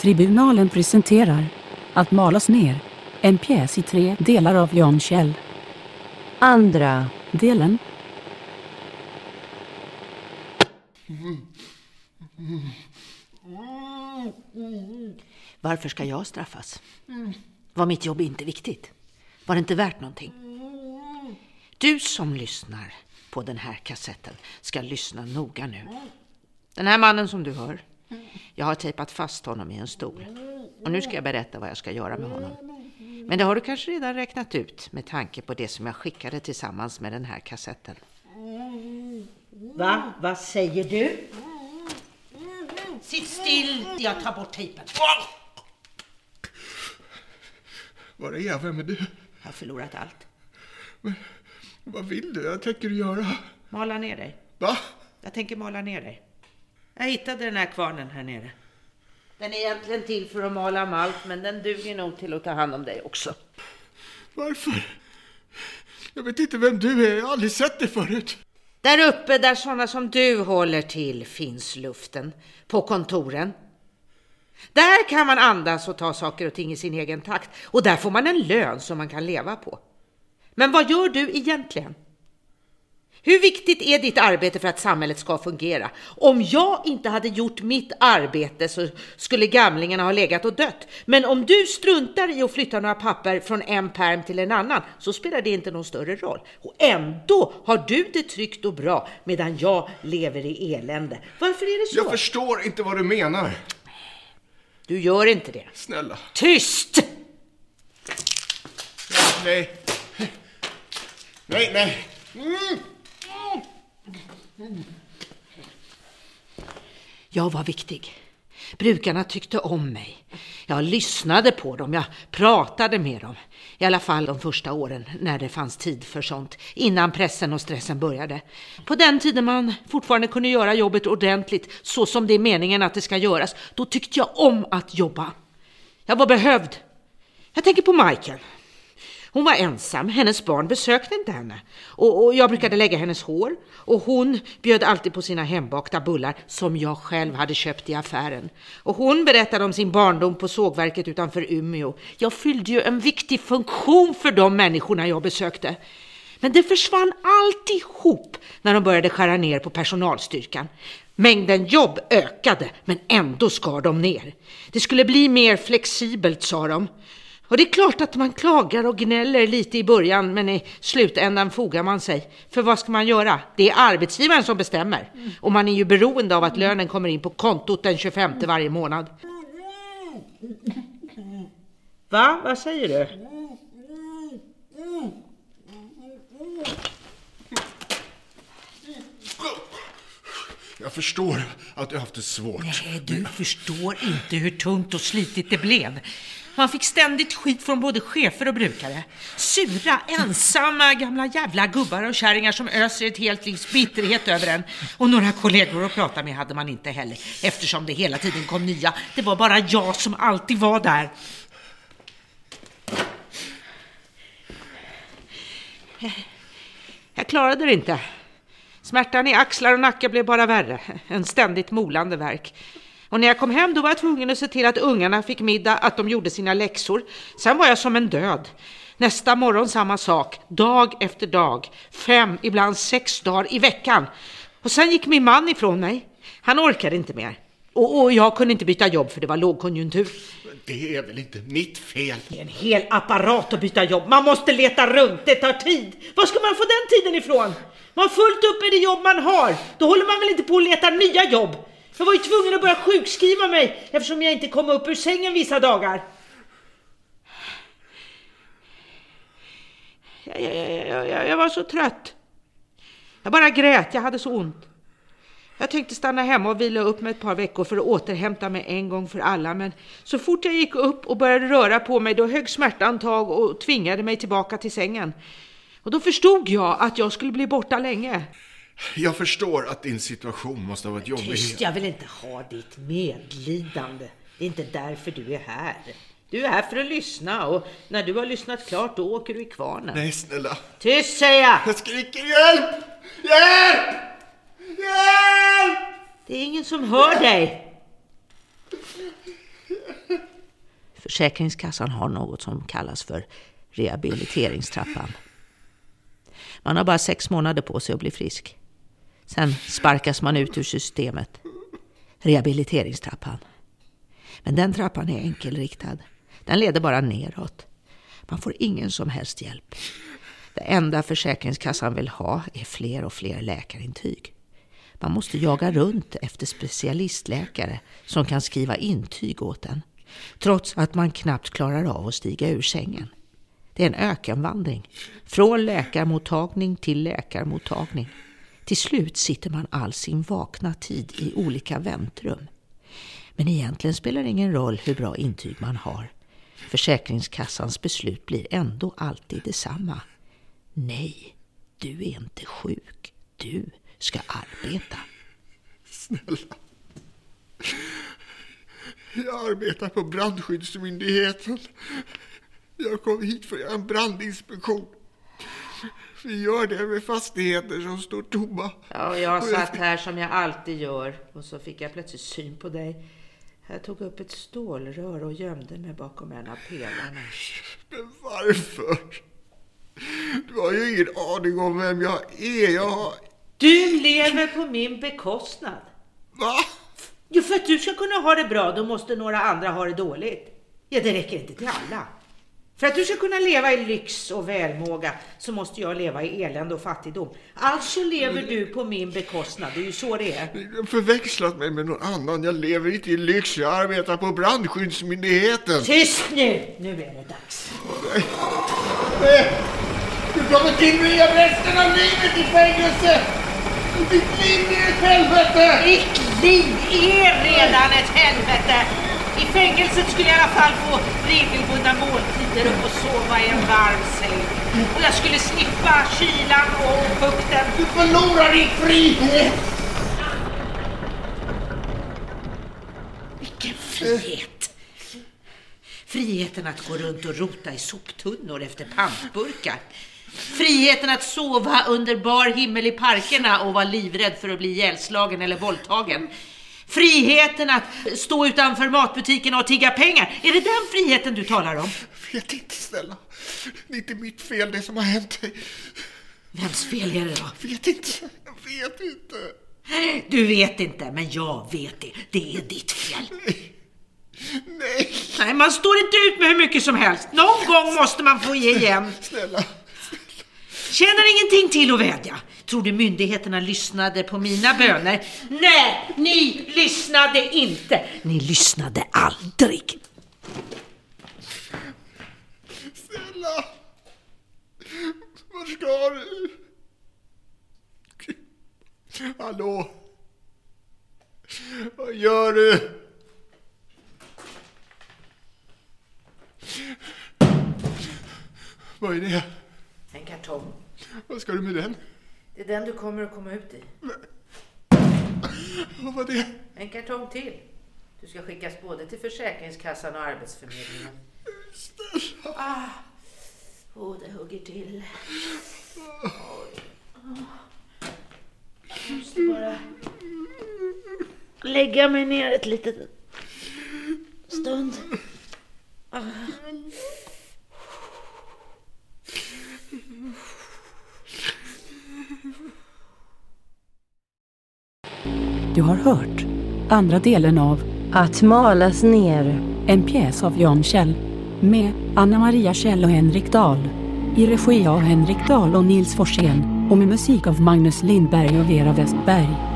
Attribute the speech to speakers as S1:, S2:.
S1: Tribunalen presenterar Att malas ner, en pjäs i tre delar av Jan Kjell.
S2: Andra.
S1: Delen
S3: Varför ska jag straffas? Var mitt jobb inte viktigt? Var det inte värt någonting? Du som lyssnar på den här kassetten ska lyssna noga nu. Den här mannen som du hör, jag har tejpat fast honom i en stol. Och nu ska jag berätta vad jag ska göra med honom. Men det har du kanske redan räknat ut med tanke på det som jag skickade tillsammans med den här kassetten. Va? Vad säger du? Sitt still! Jag tar bort tejpen.
S4: Var är jag? Vem är du?
S3: Jag har förlorat allt.
S4: Vad vill du? Vad tänker du göra?
S3: Mala ner dig.
S4: Va?
S3: Jag tänker mala ner dig. Jag hittade den här kvarnen här nere. Den är egentligen till för att mala malt, men den duger nog till att ta hand om dig också.
S4: Varför? Jag vet inte vem du är. Jag har aldrig sett dig förut.
S3: Där uppe, där sådana som du håller till, finns luften. På kontoren. Där kan man andas och ta saker och ting i sin egen takt. Och där får man en lön som man kan leva på. Men vad gör du egentligen? Hur viktigt är ditt arbete för att samhället ska fungera? Om jag inte hade gjort mitt arbete så skulle gamlingarna ha legat och dött. Men om du struntar i att flytta några papper från en perm till en annan så spelar det inte någon större roll. Och ändå har du det tryggt och bra medan jag lever i elände. Varför är det så?
S4: Jag förstår inte vad du menar.
S3: Du gör inte det.
S4: Snälla.
S3: Tyst!
S4: Nej. Nej, nej.
S3: Jag var viktig. Brukarna tyckte om mig. Jag lyssnade på dem, jag pratade med dem. I alla fall de första åren när det fanns tid för sånt, innan pressen och stressen började. På den tiden man fortfarande kunde göra jobbet ordentligt, så som det är meningen att det ska göras, då tyckte jag om att jobba. Jag var behövd. Jag tänker på Michael. Hon var ensam, hennes barn besökte inte henne. Och, och, jag brukade lägga hennes hår. Och hon bjöd alltid på sina hembakta bullar som jag själv hade köpt i affären. Och hon berättade om sin barndom på sågverket utanför Umeå. Jag fyllde ju en viktig funktion för de människorna jag besökte. Men det försvann alltihop när de började skära ner på personalstyrkan. Mängden jobb ökade, men ändå skar de ner. Det skulle bli mer flexibelt, sa de. Och det är klart att man klagar och gnäller lite i början, men i slutändan fogar man sig. För vad ska man göra? Det är arbetsgivaren som bestämmer. Och man är ju beroende av att lönen kommer in på kontot den 25 varje månad. Va? Vad säger du?
S4: Jag förstår att du har haft det svårt.
S3: Nej, du förstår inte hur tungt och slitigt det blev. Man fick ständigt skit från både chefer och brukare. Sura, ensamma gamla jävla gubbar och kärringar som öser ett helt livs bitterhet över en. Och några kollegor att prata med hade man inte heller, eftersom det hela tiden kom nya. Det var bara jag som alltid var där. Jag klarade det inte. Smärtan i axlar och nacke blev bara värre. En ständigt molande verk. Och när jag kom hem då var jag tvungen att se till att ungarna fick middag, att de gjorde sina läxor. Sen var jag som en död. Nästa morgon samma sak, dag efter dag. Fem, ibland sex dagar i veckan. Och sen gick min man ifrån mig. Han orkade inte mer. Och, och jag kunde inte byta jobb för det var lågkonjunktur.
S4: Det är väl inte mitt fel?
S3: Det är en hel apparat att byta jobb. Man måste leta runt, det tar tid. Var ska man få den tiden ifrån? Man har fullt upp med det jobb man har. Då håller man väl inte på att leta nya jobb? Jag var ju tvungen att börja sjukskriva mig eftersom jag inte kom upp ur sängen vissa dagar. Jag, jag, jag, jag, var så trött. Jag bara grät, jag hade så ont. Jag tänkte stanna hemma och vila upp mig ett par veckor för att återhämta mig en gång för alla, men så fort jag gick upp och började röra på mig då högg smärtan tag och tvingade mig tillbaka till sängen. Och då förstod jag att jag skulle bli borta länge.
S4: Jag förstår att din situation måste ha varit jobbig.
S3: Tyst, jag vill inte ha ditt medlidande. Det är inte därför du är här. Du är här för att lyssna och när du har lyssnat klart då åker du i kvarnen.
S4: Nej, snälla.
S3: Tyst säger jag!
S4: Jag skriker hjälp! Hjälp! Hjälp!
S3: Det är ingen som hör dig. Försäkringskassan har något som kallas för rehabiliteringstrappan. Man har bara sex månader på sig att bli frisk. Sen sparkas man ut ur systemet. Rehabiliteringstrappan. Men den trappan är enkelriktad. Den leder bara neråt. Man får ingen som helst hjälp. Det enda Försäkringskassan vill ha är fler och fler läkarintyg. Man måste jaga runt efter specialistläkare som kan skriva intyg åt en. Trots att man knappt klarar av att stiga ur sängen. Det är en ökenvandring. Från läkarmottagning till läkarmottagning. Till slut sitter man all sin vakna tid i olika väntrum. Men egentligen spelar det ingen roll hur bra intyg man har. Försäkringskassans beslut blir ändå alltid detsamma. Nej, du är inte sjuk. Du ska arbeta.
S4: Snälla. Jag arbetar på brandskyddsmyndigheten. Jag kom hit för att göra en brandinspektion. Vi gör det med fastigheter som står tomma.
S3: Ja, jag satt här som jag alltid gör och så fick jag plötsligt syn på dig. Jag tog upp ett stålrör och gömde mig bakom en av pelarna.
S4: Men varför? Du har ju ingen aning om vem jag är. Jag har...
S3: Du lever på min bekostnad.
S4: Va?
S3: Jo, för att du ska kunna ha det bra, då måste några andra ha det dåligt. Ja, det räcker inte till alla. För att du ska kunna leva i lyx och välmåga så måste jag leva i elände och fattigdom. Alltså lever du på min bekostnad, det är ju så det är.
S4: Du har förväxlat mig med någon annan. Jag lever inte i lyx. Jag arbetar på brandskyddsmyndigheten.
S3: Tyst nu! Nu är det dags.
S4: Nej! Du kommer tillbringa resten av livet i fängelse! Ditt liv är ett helvete!
S3: Ditt liv är redan ett helvete! I fängelset skulle jag i alla fall få regelbundna måltider och få sova i en varm säng. Och jag skulle slippa kylan och fukten.
S4: Du förlorar din frihet!
S3: Vilken frihet! Friheten att gå runt och rota i soptunnor efter pantburkar. Friheten att sova under bar himmel i parkerna och vara livrädd för att bli ihjälslagen eller våldtagen. Friheten att stå utanför matbutiken och tigga pengar. Är det den friheten du talar om?
S4: Vet inte, snälla. Det är inte mitt fel det som har hänt dig.
S3: Vems fel är det då?
S4: Vet inte. Jag vet inte.
S3: Du vet inte, men jag vet det. Det är ditt fel.
S4: Nej.
S3: Nej, man står inte ut med hur mycket som helst. Någon gång måste man få ge igen.
S4: Snälla.
S3: Känner ingenting till att vädja. Tror du myndigheterna lyssnade på mina böner? Nej, ni lyssnade inte. Ni lyssnade aldrig.
S4: Snälla. Var ska du? Hallå? Vad gör du? Vad är det?
S3: En kartong.
S4: Vad ska du med den?
S3: Det är den du kommer att komma ut i.
S4: Vad var det?
S3: En kartong till. Du ska skickas både till Försäkringskassan och Arbetsförmedlingen.
S4: Snälla.
S3: Ah. Åh, det hugger till. Oj. Jag måste bara lägga mig ner ett litet stund. Ah.
S1: Du har hört andra delen av
S2: Att malas ner.
S1: En pjäs av Jan Kjell med Anna Maria Kjell och Henrik Dahl. I regi av Henrik Dahl och Nils Forsén och med musik av Magnus Lindberg och Vera Westberg.